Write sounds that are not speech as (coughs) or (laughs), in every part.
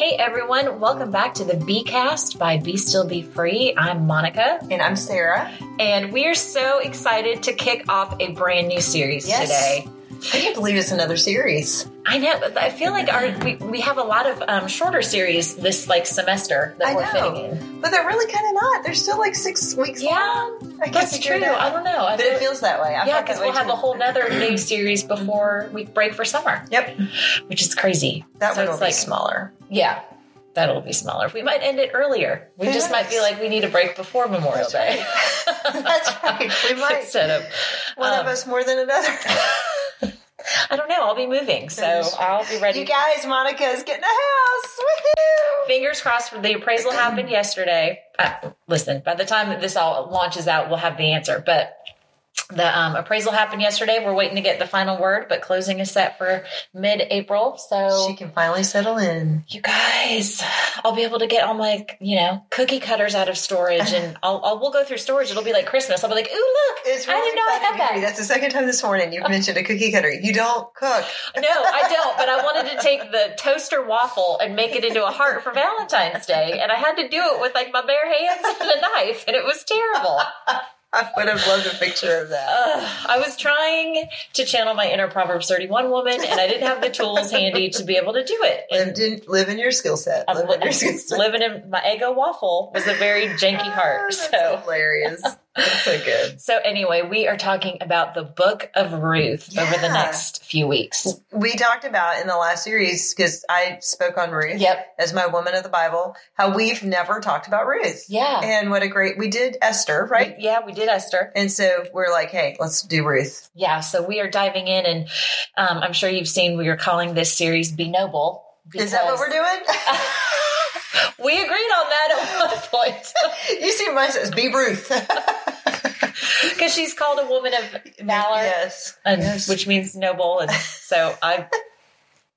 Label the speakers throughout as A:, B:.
A: Hey everyone, welcome back to the B Cast by Be Still Be Free. I'm Monica,
B: And I'm Sarah.
A: and we are so excited to kick off a brand new series
B: Yes.
A: today.
B: I can't believe it's another series.
A: I know, but I feel like our we, we have a lot of um, shorter series this like semester that
B: I
A: we're
B: know.
A: fitting in.
B: But they're really kind of not. They're still like six weeks
A: Yeah,
B: long. I
A: That's
B: figure
A: true.
B: it.
A: I don't know. I
B: But
A: feel-
B: it feels that way. I
A: yeah, because we'll have a whole nother (clears throat) new series before we break for summer,
B: Yep.
A: which is crazy.
B: That
A: So
B: one will
A: it's
B: be
A: like-
B: smaller.
A: Yeah, that'll be smaller. We might end it earlier. We
B: Who
A: just might be like we need a break before Memorial
B: That's
A: Day. (laughs)
B: That's right. We (laughs) might.
A: Instead of
B: One
A: um,
B: of us more than another. (laughs)
A: I don't know. I'll be moving, so
B: That is true.
A: I'll be ready.
B: you guys, Monica is getting a house. Woohoo!
A: Fingers crossed. For the appraisal happened yesterday. Uh, listen, by the time that this all launches out, we'll have the answer. But the um, appraisal happened yesterday. We're waiting to get the final word, but closing is set for mid-April. So
B: She can finally settle in.
A: you guys, I'll be able to get all my, you know, cookie cutters out of storage, and I'll, I'll we'll go through storage. It'll be like Christmas. I'll be like, ooh, look,
B: It's
A: I
B: really
A: didn't know I had that.
B: That's the second time this morning you've mentioned a cookie cutter. You don't cook. (laughs)
A: No, I don't. But I wanted to take the toaster waffle and make it into a heart for Valentine's Day, and I had to do it with like my bare hands and a knife, and it was terrible.
B: I would have loved a picture of that.
A: Ugh, (sighs) I was trying to channel my inner Proverbs 31 woman, and I didn't have the tools handy to be able to do it. And
B: Live in, live in your skill set. Live in your skill set. (laughs)
A: living in my Eggo waffle was a very janky heart. (laughs)
B: That's
A: So.
B: hilarious. That's so good.
A: So anyway, we are talking about the book of Ruth over the next few weeks.
B: We talked about in the last series because I spoke on Ruth
A: Yep.
B: as my woman of the Bible. How we've never talked about Ruth.
A: Yeah.
B: And what a great we did Esther, right?
A: Yeah, we did Esther.
B: And so we're like, hey, let's do Ruth.
A: Yeah, so we are diving in, and um, I'm sure you've seen we are calling this series "Be Noble."
B: Is that what we're doing? (laughs)
A: We agreed on that at one point (laughs)
B: you see, mine says be Ruth. (laughs) (laughs)
A: because she's called a woman of valor,
B: yes.
A: and,
B: Yes.
A: which means noble, and so I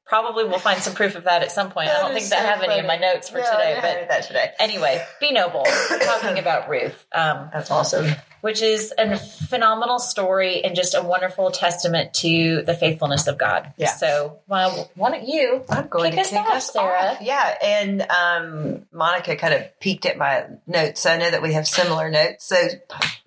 A: probably we'll find some proof of that at some point. I don't think I
B: so
A: have any in my notes for
B: No,
A: today, but
B: that today.
A: anyway, "Be Noble." (coughs) We're talking about Ruth. Um,
B: That's awesome.
A: which is a phenomenal story and just a wonderful testament to the faithfulness of God.
B: Yeah.
A: So, well, why don't you
B: I'm going
A: kick
B: to
A: us
B: kick
A: off,
B: us
A: Sarah?
B: off. Yeah, and um, Monica kind of peeked at my notes. So I know that we have similar notes. So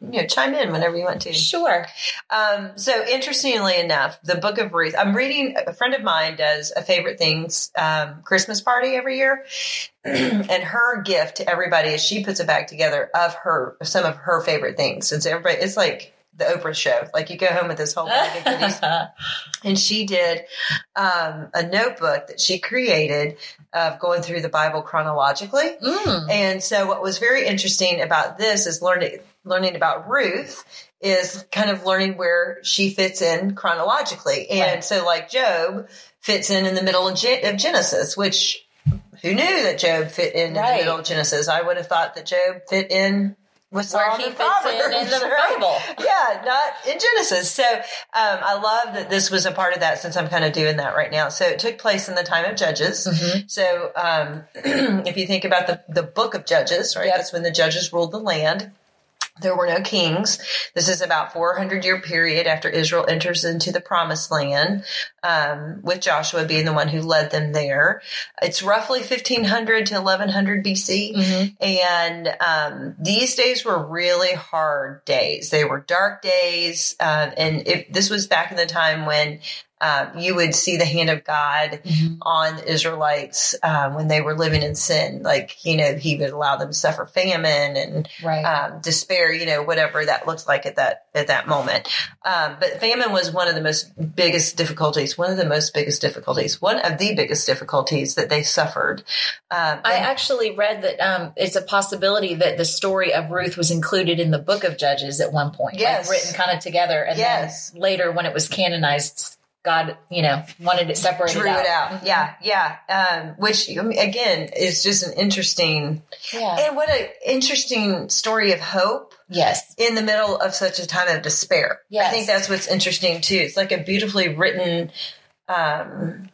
B: you know, chime in whenever you want to.
A: Sure.
B: Um, so interestingly enough, the Book of Ruth. I'm reading. A friend of mine does a favorite things um, Christmas party every year, (clears throat) and her gift to everybody is she puts a bag together of her some of her favorite things. And so everybody, it's like the Oprah show. Like you go home with this whole bag of goodies. (laughs) and she did um, a notebook that she created of going through the Bible chronologically.
A: Mm.
B: And so, what was very interesting about this is learning learning about Ruth is kind of learning where she fits in chronologically. And
A: Right.
B: so, like Job fits in in the middle of, Genesis, which who knew that Job fit in in the middle of Genesis? I would have thought that Job fit in with
A: Where
B: Psalm
A: he
B: and
A: fits in in
B: Proverbs,
A: the
B: right? (laughs)
A: Bible.
B: yeah, not in Genesis. So um, I love that this was a part of that since I'm kind of doing that right now. So it took place in the time of Judges.
A: Mhm.
B: So um, (clears throat) if you think about the, the book of Judges, right,
A: Yep.
B: that's when the judges ruled the land. There were no kings. This is about 400 year period after Israel enters into the promised land, um, with Joshua being the one who led them there. It's roughly 1500 to 1100 BC.
A: Mhm.
B: And um, these days were really hard days. They were dark days. Um, and it, this was back in the time when um, you would see the hand of God
A: Mhm.
B: on the Israelites um, when they were living in sin. Like, you know, he would allow them to suffer famine and
A: Right.
B: um, despair, you know, whatever that looked like at that at that moment. Um, but famine was one of the most biggest difficulties, one of the most biggest difficulties, one of the biggest difficulties that they suffered. Um,
A: I actually read that um, it's a possibility that the story of Ruth was included in the book of Judges at one point,
B: Yes.
A: like written kind of together, and
B: Yes.
A: then later when it was canonized, God, you know, wanted it separated
B: drew
A: out.
B: it out.
A: Mhm.
B: Yeah, yeah. Um, which again is just an interesting
A: Yeah.
B: and what an interesting story of hope
A: Yes.
B: in the middle of such a time of despair.
A: Yes.
B: I think that's what's interesting too. It's like a beautifully written um,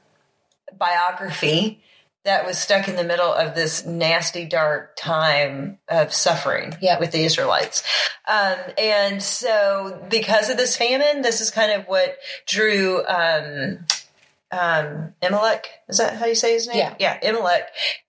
B: biography that was stuck in the middle of this nasty, dark time of suffering
A: Yep.
B: with the Israelites. Um, and so, because of this famine, this is kind of what drew um, um, Imelech. Is that how you say his name?
A: Yeah.
B: Yeah, Imelech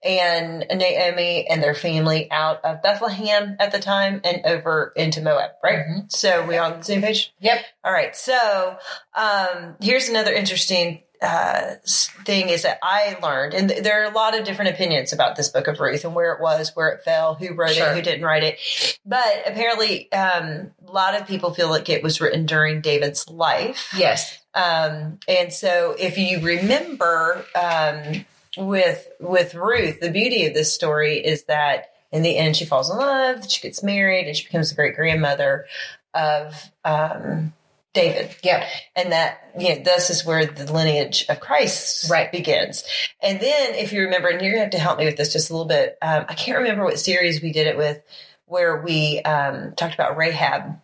B: and Naomi and their family out of Bethlehem at the time and over into Moab, right?
A: Mhm.
B: So we on the same page?
A: Yep.
B: All right. So um, here's another interesting uh, thing is that I learned, and th- there are a lot of different opinions about this book of Ruth and where it was, where it fell, who wrote
A: Sure.
B: it, who didn't write it. But apparently, um, a lot of people feel like it was written during David's life.
A: Yes.
B: Um, and so if you remember, um, with, with Ruth, the beauty of this story is that in the end, she falls in love, she gets married, and she becomes the great grandmother of, um, David.
A: Yeah.
B: And that, you know, this is where the lineage of Christ
A: Right.
B: begins. And then if you remember, and you're going to have to help me with this just a little bit. Um, I can't remember what series we did it with where we, um, talked about Rahab.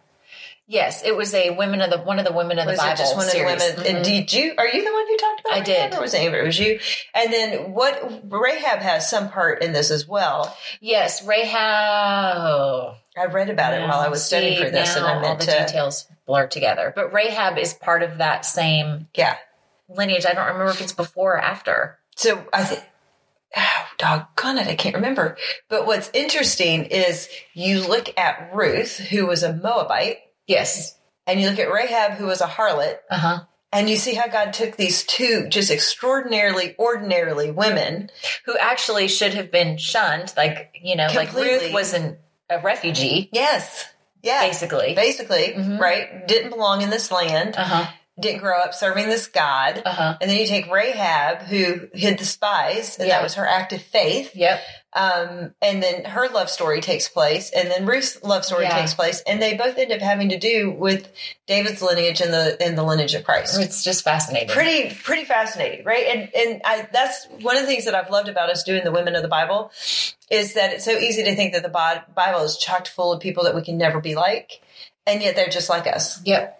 A: Yes. It was a women of the one of the women of the
B: was
A: Bible
B: it just one
A: series.
B: of the women? And
A: Mhm.
B: did you? Are you the one who talked about?
A: I did.
B: Or was it Amber? It was you. And then what? Rahab has some part in this as well.
A: Yes, Rahab.
B: I read about it while I was studying
A: See,
B: for this, and I
A: all the
B: to.
A: details blur together. But Rahab is part of that same
B: Yeah.
A: lineage. I don't remember if it's before or after.
B: So I think. Oh, doggone it, I can't remember. But what's interesting is you look at Ruth, who was a Moabite,
A: Yes.
B: and you look at Rahab, who was a harlot,
A: Uh huh.
B: and you see how God took these two just extraordinarily, ordinarily women.
A: Who actually should have been shunned. Like, you know, like Ruth was an, a refugee,
B: Yes. Yeah.
A: basically.
B: Basically,
A: Mhm.
B: right? Didn't belong in this land.
A: Uh huh.
B: Didn't grow up serving this God.
A: Uh huh.
B: And then you take Rahab, who hid the spies, and
A: Yeah.
B: that was her act of faith.
A: Yep.
B: Um, and then her love story takes place, and then Ruth's love story
A: Yeah.
B: takes place, and they both end up having to do with David's lineage and the and the lineage of Christ.
A: It's just fascinating.
B: Pretty pretty fascinating, right? And and I that's one of the things that I've loved about us doing the Women of the Bible is that it's so easy to think that the Bible is chocked full of people that we can never be like, and yet they're just like us.
A: Yep.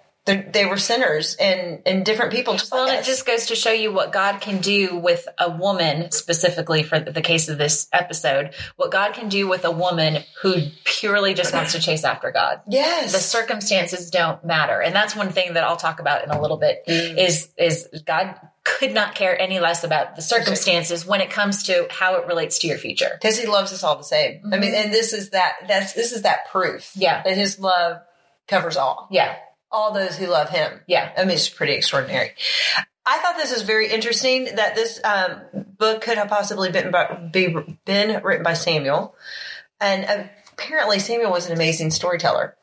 B: They were sinners and and different people just
A: Well,
B: like
A: it
B: us.
A: just goes to show you what God can do with a woman, specifically for the case of this episode, what God can do with a woman who purely just wants to chase after God.
B: yes,
A: The circumstances don't matter. And that's one thing that I'll talk about in a little bit
B: Mm.
A: is is God could not care any less about the circumstances when it comes to how it relates to your future.
B: because he loves us all the same. I mean, and this is that that's this is that proof.
A: Yeah.
B: that his love covers all,
A: Yeah.
B: All those who love him.
A: Yeah.
B: I mean, it's pretty extraordinary. I thought this was very interesting that this um, book could have possibly been by, be been written by Samuel, and apparently Samuel was an amazing storyteller.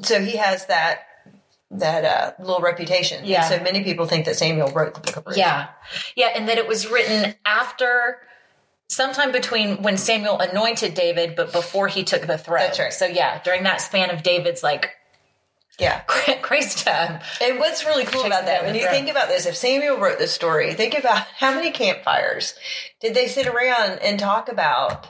B: So he has that that uh, little reputation.
A: Yeah.
B: And so many people think that Samuel wrote the book of Ruth.
A: Yeah. Yeah. And that it was written after sometime between when Samuel anointed David, but before he took the throne.
B: That's right.
A: So yeah, during that span of David's like
B: yeah. (laughs)
A: crazy time.
B: Um, and what's really cool about that, when you think about this, if Samuel wrote this story, think about (laughs) how many campfires did they sit around and talk about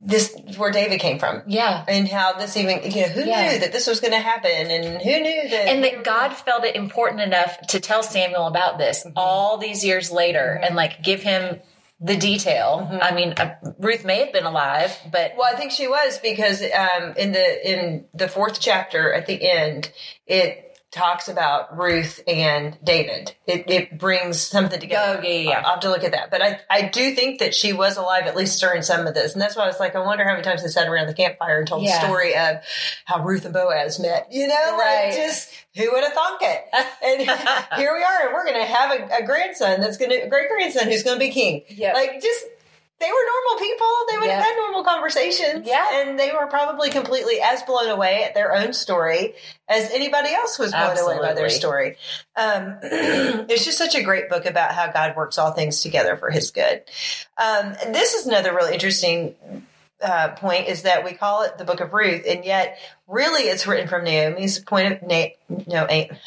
B: this, where David came from,
A: Yeah.
B: and how this even, you know, who
A: Yeah.
B: knew that this was going to happen, and who knew that,
A: And that God felt it important enough to tell Samuel about this mm-hmm. all these years later mm-hmm. and like give him the detail. I mean, uh, Ruth may have been alive, but
B: Well, I think she was because um, in the in the fourth chapter at the end, it talks about Ruth and David. It, it brings something together.
A: Oh, yeah, yeah.
B: I'll have to look at that. But I, I do think that she was alive at least during some of this. And that's why I was like, I wonder how many times they sat around the campfire and told
A: Yeah.
B: the story of how Ruth and Boaz met. You know,
A: Right.
B: like just who would have thunk it? And (laughs) here we are, and we're going to have a, a grandson that's going to, a great grandson who's going to be king.
A: Yeah.
B: Like just, they were normal people. They would
A: Yeah.
B: have had normal conversations.
A: Yeah.
B: And they were probably completely as blown away at their own story as anybody else was blown away by their story. Um, (clears throat) it's just such a great book about how God works all things together for his good. Um, this is another really interesting uh, point is that we call it the book of Ruth, and yet really it's written from Naomi's point of Na- no, ain't. (laughs)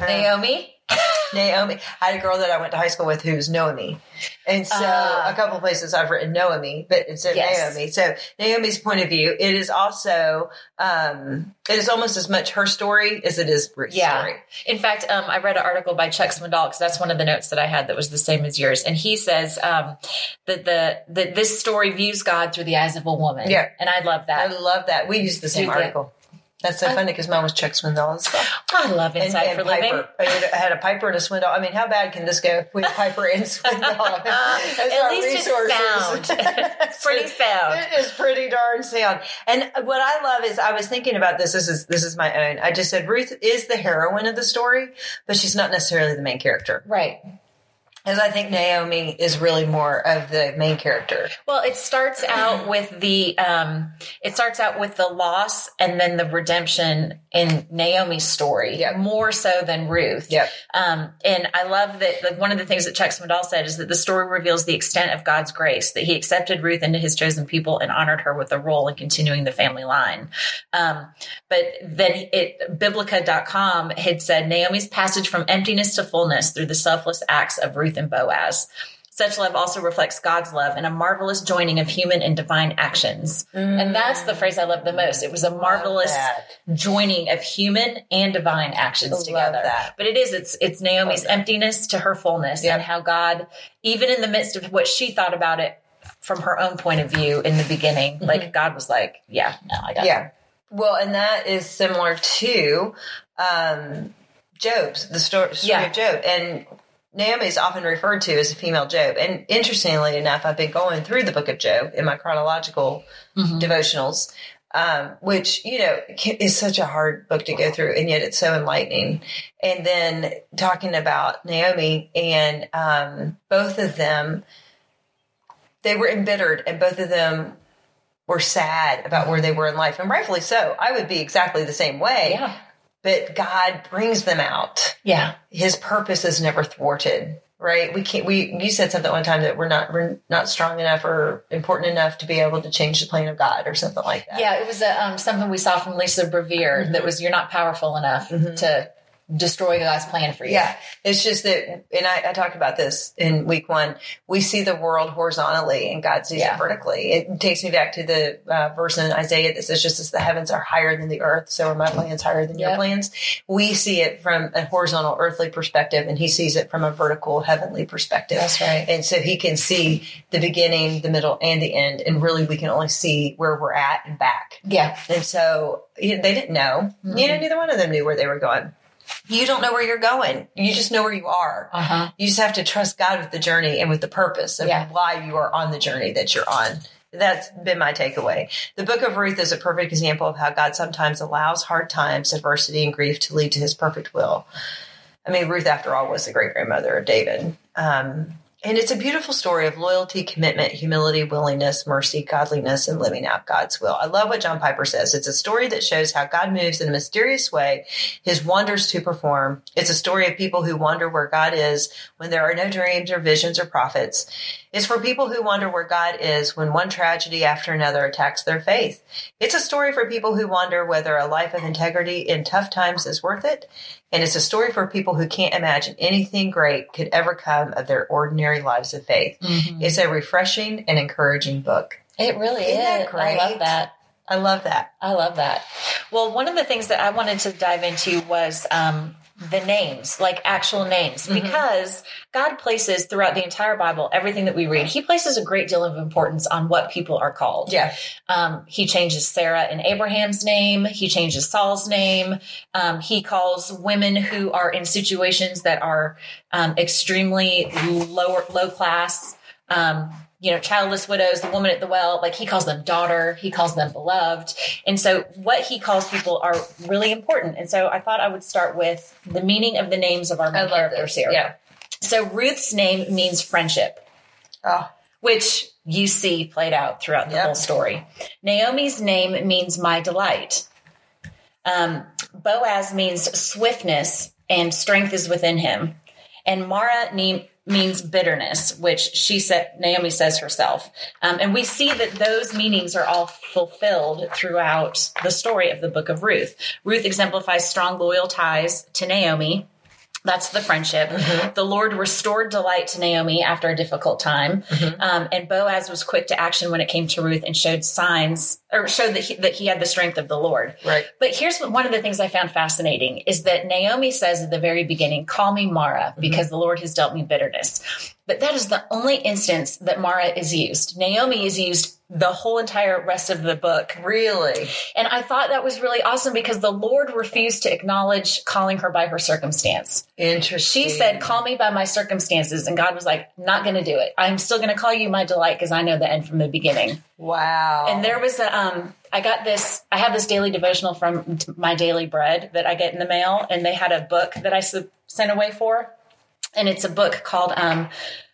A: Naomi. (laughs)
B: Naomi. I had a girl that I went to high school with who's Noemi. And so
A: Ah.
B: a couple places I've written Noemi, but it's
A: Yes.
B: Naomi. So Naomi's point of view, it is also, um, it is almost as much her story as it is Ruth's
A: Yeah.
B: story.
A: In fact, um, I read an article by Chuck Swindoll because that's one of the notes that I had that was the same as yours, and he says um, that the that this story views God through the eyes of a woman.
B: Yeah.
A: and I love that.
B: I love that. We used the same article. That's so funny because mine was Chuck Swindoll as well.
A: I love
B: And, and
A: for
B: Piper.
A: Living.
B: I had- a Piper and a Swindoll. I mean, how bad can this go with Piper and (laughs) Swindoll? (laughs)
A: At least it's sound. (laughs) It's pretty sound.
B: It is pretty darn sound. And what I love is I was thinking about this. This is this is my own. I just said Ruth is the heroine of the story, but she's not necessarily the main character.
A: Right.
B: As I think Naomi is really more of the main character.
A: Well, it starts out with the um, it starts out with the loss and then the redemption in Naomi's story,
B: Yep.
A: more so than Ruth.
B: Yep.
A: Um, and I love that like, one of the things that Chuck Swindoll said is that the story reveals the extent of God's grace, that he accepted Ruth into his chosen people and honored her with a role in continuing the family line. Um, but then it, Biblica.com had said Naomi's passage from emptiness to fullness through the selfless acts of Ruth and Boaz. Such love also reflects God's love and a marvelous joining of human and divine actions. And that's the phrase I love the most. It was a marvelous joining of human and divine actions
B: Love
A: together.
B: that.
A: But it is, it's it's Naomi's emptiness to her fullness
B: Yep.
A: and how God, even in the midst of what she thought about it from her own point of view in the beginning, like God was like, Yeah, no, I got it.
B: Yeah. Well, and that is similar to um, Job's, the story, story
A: Yeah.
B: of Job. And Naomi is often referred to as a female Job. And interestingly enough, I've been going through the book of Job in my chronological devotionals, um, which, you know, is such a hard book to go through, and yet it's so enlightening. And then talking about Naomi and um, both of them, they were embittered, and both of them were sad about where they were in life, and rightfully so. I would be exactly the same way.
A: Yeah.
B: But God brings them out.
A: Yeah.
B: His purpose is never thwarted. Right? We can't. We you said something one time that we're not we're not strong enough or important enough to be able to change the plan of God or something like that.
A: Yeah, it was a, um, something we saw from Lisa Bevere mm-hmm. that was you're not powerful enough mm-hmm. to destroy God's plan for you.
B: Yeah, it's just that, and I, I talked about this in week one. We see the world horizontally, and God sees
A: Yeah.
B: it vertically. It takes me back to the uh, verse in Isaiah that says, "Just as the heavens are higher than the earth, so are my plans higher than your plans." We see it from a horizontal earthly perspective, and He sees it from a vertical heavenly perspective.
A: That's right.
B: And so He can see the beginning, the middle, and the end, and really, we can only see where we're at and back.
A: Yeah.
B: And so you know, they didn't know. You know, neither one of them knew where they were going. You don't know where you're going. You just know where you are.
A: Uh huh.
B: You just have to trust God with the journey and with the purpose of
A: Yeah.
B: why you are on the journey that you're on. That's been my takeaway. The book of Ruth is a perfect example of how God sometimes allows hard times, adversity, and grief to lead to his perfect will. I mean, Ruth, after all, was the great grandmother of David. Um, and it's a beautiful story of loyalty, commitment, humility, willingness, mercy, godliness, and living out God's will. I love what John Piper says. It's a story that shows how God moves in a mysterious way, his wonders to perform. It's a story of people who wonder where God is when there are no dreams or visions or prophets. It's for people who wonder where God is when one tragedy after another attacks their faith. It's a story for people who wonder whether a life of integrity in tough times is worth it. And it's a story for people who can't imagine anything great could ever come of their ordinary lives of faith. It's a refreshing and encouraging book.
A: It really
B: Isn't
A: is. I love that.
B: I love that.
A: I love that. Well, one of the things that I wanted to dive into was um, the names, like actual names, because God places throughout the entire Bible, everything that we read, He places a great deal of importance on what people are called.
B: Yeah.
A: Um, he changes Sarah and Abraham's name. He changes Saul's name. Um, he calls women who are in situations that are um, extremely lower, low class. Um, you know, childless widows, the woman at the well, like he calls them daughter, he calls them beloved. And so what he calls people are really important. And so I thought I would start with the meaning of the names of our main characters here.
B: Yeah.
A: So Ruth's name means friendship
B: Oh,
A: which you see played out throughout the
B: Yep.
A: whole story. Naomi's name means my delight. Um, Boaz means swiftness and strength is within him. And Mara ne- means bitterness, which she said, Naomi says herself. Um, and we see that those meanings are all fulfilled throughout the story of the book of Ruth. Ruth exemplifies strong, loyal ties to Naomi. That's the friendship. Mm-hmm. The Lord restored delight to Naomi after a difficult time, mm-hmm. um, and Boaz was quick to action when it came to Ruth and showed signs or showed that he, that he had the strength of the Lord.
B: right.
A: But here's what, one of the things I found fascinating is that Naomi says at the very beginning, "Call me Mara, mm-hmm. because the Lord has dealt me bitterness." But that is the only instance that Mara is used. Naomi is used the whole entire rest of the book.
B: Really?
A: And I thought that was really awesome because the Lord refused to acknowledge calling her by her circumstance.
B: Interesting.
A: She said, Call me by my circumstances. And God was like, Not going to do it. I'm still going to call you my delight because I know the end from the beginning.
B: Wow.
A: And there was a, um, I got this, I have this daily devotional from my daily bread that I get in the mail. And they had a book that I sent away for. And it's a book called, um,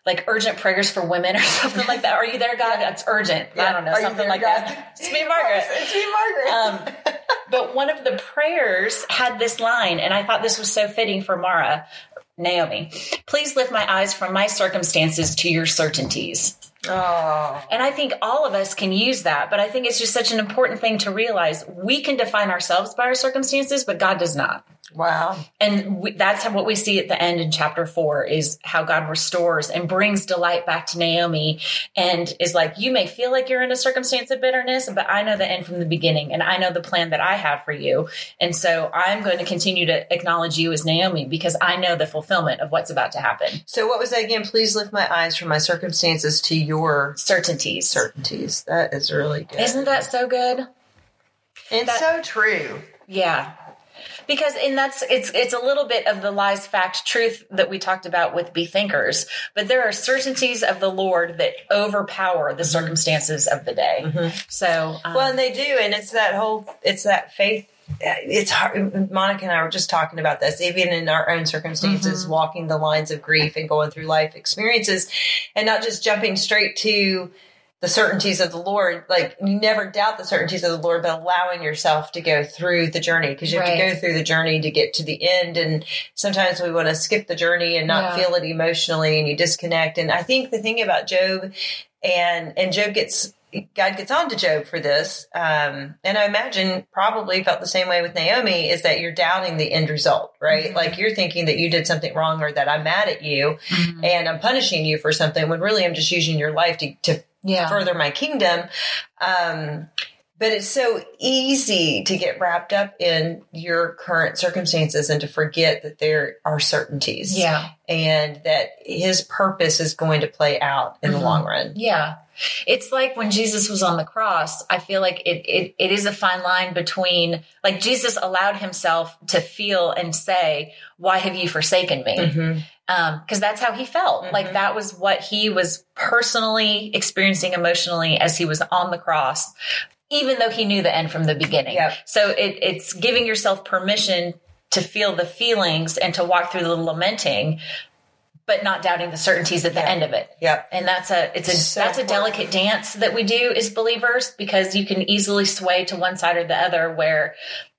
A: like urgent prayers for women or (laughs) something like that. Are you there, God? That's urgent.
B: Yeah.
A: I don't know,
B: Are
A: something
B: there,
A: like
B: God?
A: that. It's me, Margaret.
B: It's me, Margaret.
A: Um, but one of the prayers had this line, and I thought this was so fitting for Mara, Naomi. Please lift my eyes from my circumstances to your certainties.
B: oh.
A: And I think all of us can use that, but I think it's just such an important thing to realize. We can define ourselves by our circumstances, but God does not.
B: Wow.
A: And we, that's how, what we see at the end in chapter four is how God restores and brings delight back to Naomi and is like, you may feel like you're in a circumstance of bitterness, but I know the end from the beginning and I know the plan that I have for you. And so I'm going to continue to acknowledge you as Naomi because I know the fulfillment of what's about to happen.
B: So what was that again? Please lift my eyes from my circumstances to your
A: Certainties.
B: certainties. That is really good.
A: Isn't that so good?
B: it's
A: that-
B: so true.
A: Yeah. Because and that's it's it's a little bit of the lies fact truth that we talked about with be thinkers, but there are certainties of the Lord that overpower the mm-hmm. circumstances of the day. Mm-hmm. So um,
B: Well, and they do, and it's that whole, it's that faith. It's hard. Monica and I were just talking about this, even in our own circumstances, mm-hmm. walking the lines of grief and going through life experiences, and not just jumping straight to the certainties of the Lord. Like you never doubt the certainties of the Lord, but allowing yourself to go through the journey because you have to go through the journey to get to the end. And sometimes we want to skip the journey and not
A: Yeah.
B: feel it emotionally, and you disconnect. And I think the thing about Job, and and Job gets God gets on to Job for this, um, and I imagine probably felt the same way with Naomi. Is that you're doubting the end result, right?
A: Mhm.
B: Like you're thinking that you did something wrong, or that I'm mad at you,
A: mhm.
B: and I'm punishing you for something. When really I'm just using your life to to
A: yeah,
B: further my kingdom. Um, but it's so easy to get wrapped up in your current circumstances and to forget that there are certainties
A: yeah,
B: and that his purpose is going to play out in the
A: Mhm.
B: long run.
A: yeah. It's like when Jesus was on the cross. I feel like it, it it is a fine line between like Jesus allowed himself to feel and say, "Why have you forsaken me?"
B: Mhm.
A: um because that's how he felt like
B: Mhm.
A: that was what he was personally experiencing emotionally as he was on the cross even though he knew the end from the beginning
B: Yep.
A: so it, it's giving yourself permission to feel the feelings and to walk through the lamenting but not doubting the certainties at the
B: Yeah.
A: end of it
B: Yep.
A: and that's a it's a
B: So
A: that's a
B: important.
A: delicate dance that we do as believers because you can easily sway to one side or the other where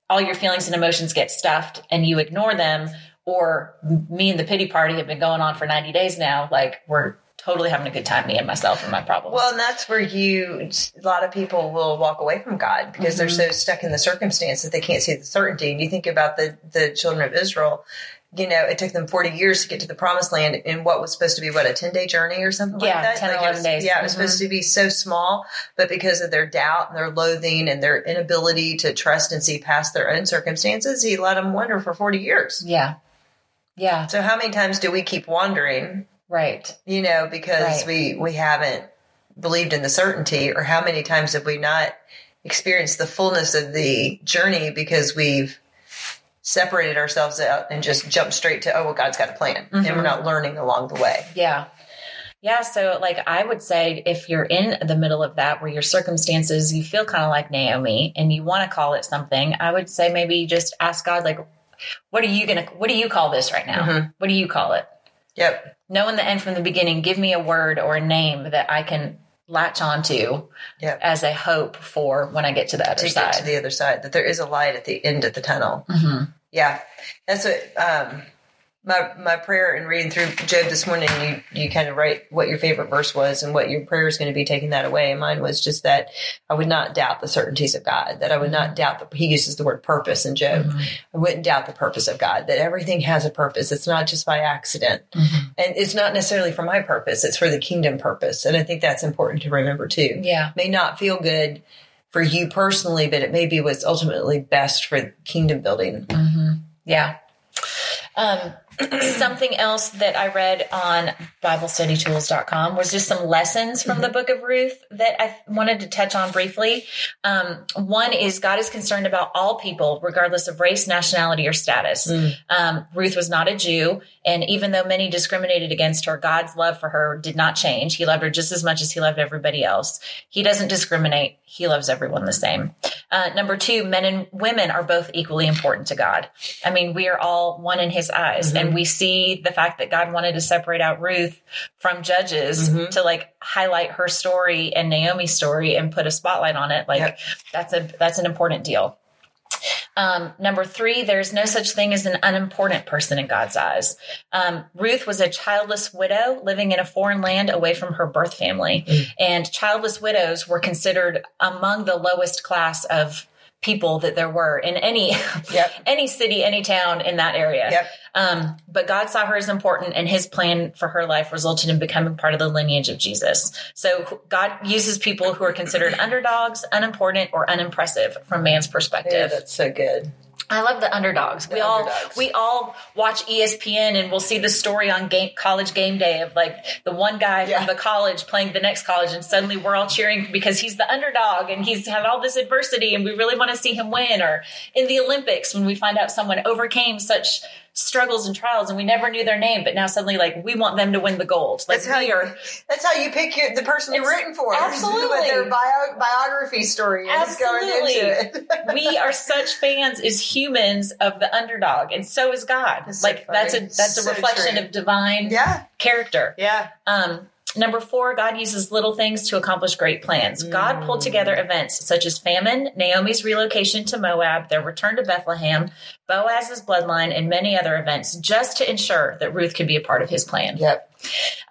A: all your feelings and emotions get stuffed and you ignore them or me and the pity party have been going on for 90 days now like we're totally having a good time me and myself and my problems
B: Well, and that's where you, a lot of people will walk away from God because they're mm-hmm. so stuck in the circumstance that they can't see the certainty. And you think about the, the children of Israel, you know, it took them 40 years to get to the promised land in what was supposed to be, what, a 10 day journey or something
A: Yeah,
B: like that?
A: 10
B: Like,
A: 11
B: was-
A: days.
B: Yeah, it was supposed mm-hmm. to be so small, but because of their doubt and their loathing and their inability to trust and see past their own circumstances, he let them wander for 40 years.
A: yeah yeah
B: So how many times do we keep wandering
A: right
B: you know, because
A: Right.
B: we we haven't believed in the certainty, or how many times have we not experienced the fullness of the journey because we've separated ourselves out and just jumped straight to, oh, well, God's got a plan, and
A: Mhm.
B: we're not learning along the way.
A: Yeah. Yeah. So, like, I would say if you're in the middle of that where your circumstances, you feel kind of like Naomi and you want to call it something, I would say maybe just ask God, like, what are you going to, what do you call this right now?
B: Mhm.
A: What do you call it?
B: Yep.
A: Knowing the end from the beginning, give me a word or a name that I can latch onto
B: Yep.
A: as a hope for when I get to the other
B: To
A: side.
B: get to the other side, that there is a light at the end of the tunnel.
A: Mhm.
B: Yeah, that's what um, my my prayer in reading through Job this morning. You you kind of write what your favorite verse was and what your prayer is going to be taking that away. And mine was just that I would not doubt the certainties of God. That I would not doubt that He uses the word purpose in Job.
A: Mhm.
B: I wouldn't doubt the purpose of God. That everything has a purpose. It's not just by accident,
A: Mhm.
B: and it's not necessarily for my purpose. It's for the kingdom purpose. And I think that's important to remember too
A: Yeah.
B: may not feel good for you personally, but it may be what's ultimately best for kingdom building.
A: hmm Yeah. Um, something else that I read on BibleStudyTools.com was just some lessons from the book of Ruth that I wanted to touch on briefly. Um, one is God is concerned about all people, regardless of race, nationality, or status. Um, Ruth was not a Jew, and even though many discriminated against her, God's love for her did not change. He loved her just as much as he loved everybody else. He doesn't discriminate. He loves everyone the same. Uh, number two, men and women are both equally important to God. I mean, we are all one in his eyes, and we see the fact that God wanted to separate out Ruth from Judges to like highlight her story and Naomi's story and put a spotlight on it. Like
B: Yep.
A: that's a that's an important deal. Um, number three, there's no such thing as an unimportant person in God's eyes. Um, Ruth was a childless widow living in a foreign land away from her birth family. And childless widows were considered among the lowest class of people that there were in any
B: Yep. (laughs)
A: any city, any town in that area.
B: Yep.
A: Um, but God saw her as important, and His plan for her life resulted in becoming part of the lineage of Jesus. So God uses people who are considered underdogs, unimportant, or unimpressive from man's
B: Yeah,
A: perspective.
B: that's so good.
A: I love the underdogs. we all
B: underdogs.
A: we all watch ESPN and we'll see the story on game college game day of like the one guy
B: Yeah.
A: from the college playing the next college and suddenly we're all cheering because he's the underdog and he's had all this adversity and we really want to see him win or in the Olympics when we find out someone overcame such struggles and trials and we never knew their name but now suddenly like we want them to win the gold. Like
B: That's how you.
A: are
B: That's how you pick your, the person you're rooting for.
A: absolutely.
B: what their bio, biography story is going
A: Absolutely.
B: into it. (laughs)
A: we are such fans as humans of the underdog and so is God.
B: That's so
A: like that's a that's a
B: So
A: reflection
B: true.
A: of divine
B: yeah,
A: character.
B: yeah.
A: Um, number four, God uses little things to accomplish great plans. God pulled together events such as famine, Naomi's relocation to Moab, their return to Bethlehem, Boaz's bloodline, and many other events just to ensure that Ruth could be a part of his plan.
B: Yep.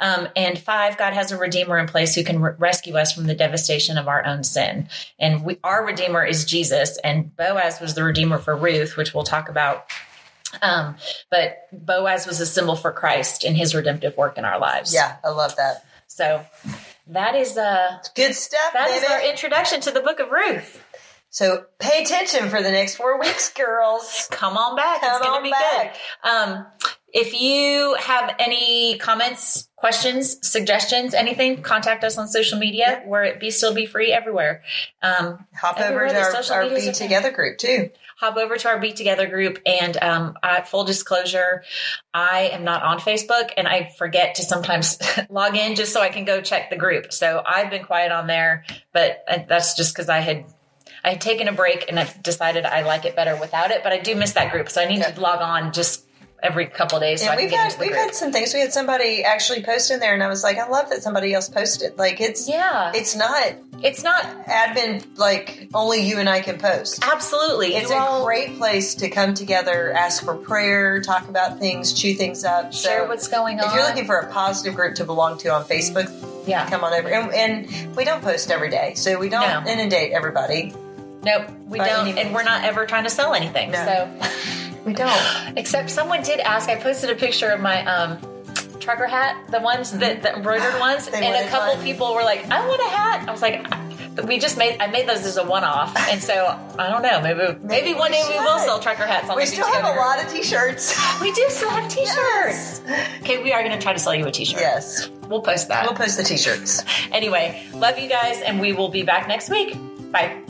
A: Um, and five, God has a redeemer in place who can re- rescue us from the devastation of our own sin. And we, our redeemer is Jesus, and Boaz was the redeemer for Ruth, which we'll talk about. Um, but Boaz was a symbol for Christ and his redemptive work in our lives.
B: Yeah, I love that.
A: So that is uh
B: Good stuff,
A: that
B: baby.
A: is our introduction to the book of Ruth.
B: so pay attention for the next four weeks, girls.
A: Come on back.
B: Come
A: it's gonna be
B: back.
A: good. Um if you have any comments, questions, suggestions, anything, contact us on social media. We're at Be Still Be Free everywhere. Um,
B: Hop
A: Everywhere
B: over to our, our Be. Together group too.
A: hop over to our Be Together group. And um, I, full disclosure, I am not on Facebook and I forget to sometimes (laughs) log in just so I can go check the group. So I've been quiet on there, but uh, that's just because I had. I had taken a break and I've decided I like it better without it, but I do miss that group. So I need
B: Yeah.
A: to log on just every couple of days so
B: And we've had we've
A: group.
B: had some things. We had somebody actually post in there, and I was like, I love that somebody else posted. Like it's
A: yeah,
B: it's not
A: it's not
B: admin like only you and I can post.
A: absolutely.
B: It's
A: You
B: a
A: all
B: great place to come together, ask for prayer, talk about things, chew things up.
A: share
B: So
A: what's going on.
B: if you're looking for a positive group to belong to on Facebook,
A: yeah,
B: come on over. And, and we don't post every day, so we don't
A: No.
B: inundate everybody.
A: nope, we don't, and we're not ever trying to sell anything.
B: No.
A: So. (laughs)
B: We don't.
A: Except someone did ask. I posted a picture of my um, trucker hat, the ones that the embroidered (gasps) ones, and a couple
B: one.
A: people were like, "I want a hat." I was like, "We just made. I made those as a one-off," and so I don't know. Maybe maybe, one day we will sell trucker hats. On
B: We still have a lot of t-shirts. (laughs)
A: We do still have T-shirts. Okay, we are going to try to sell you a T-shirt.
B: yes,
A: We'll post that.
B: we'll post the t-shirts.
A: anyway, love you guys, and we will be back next week. Bye.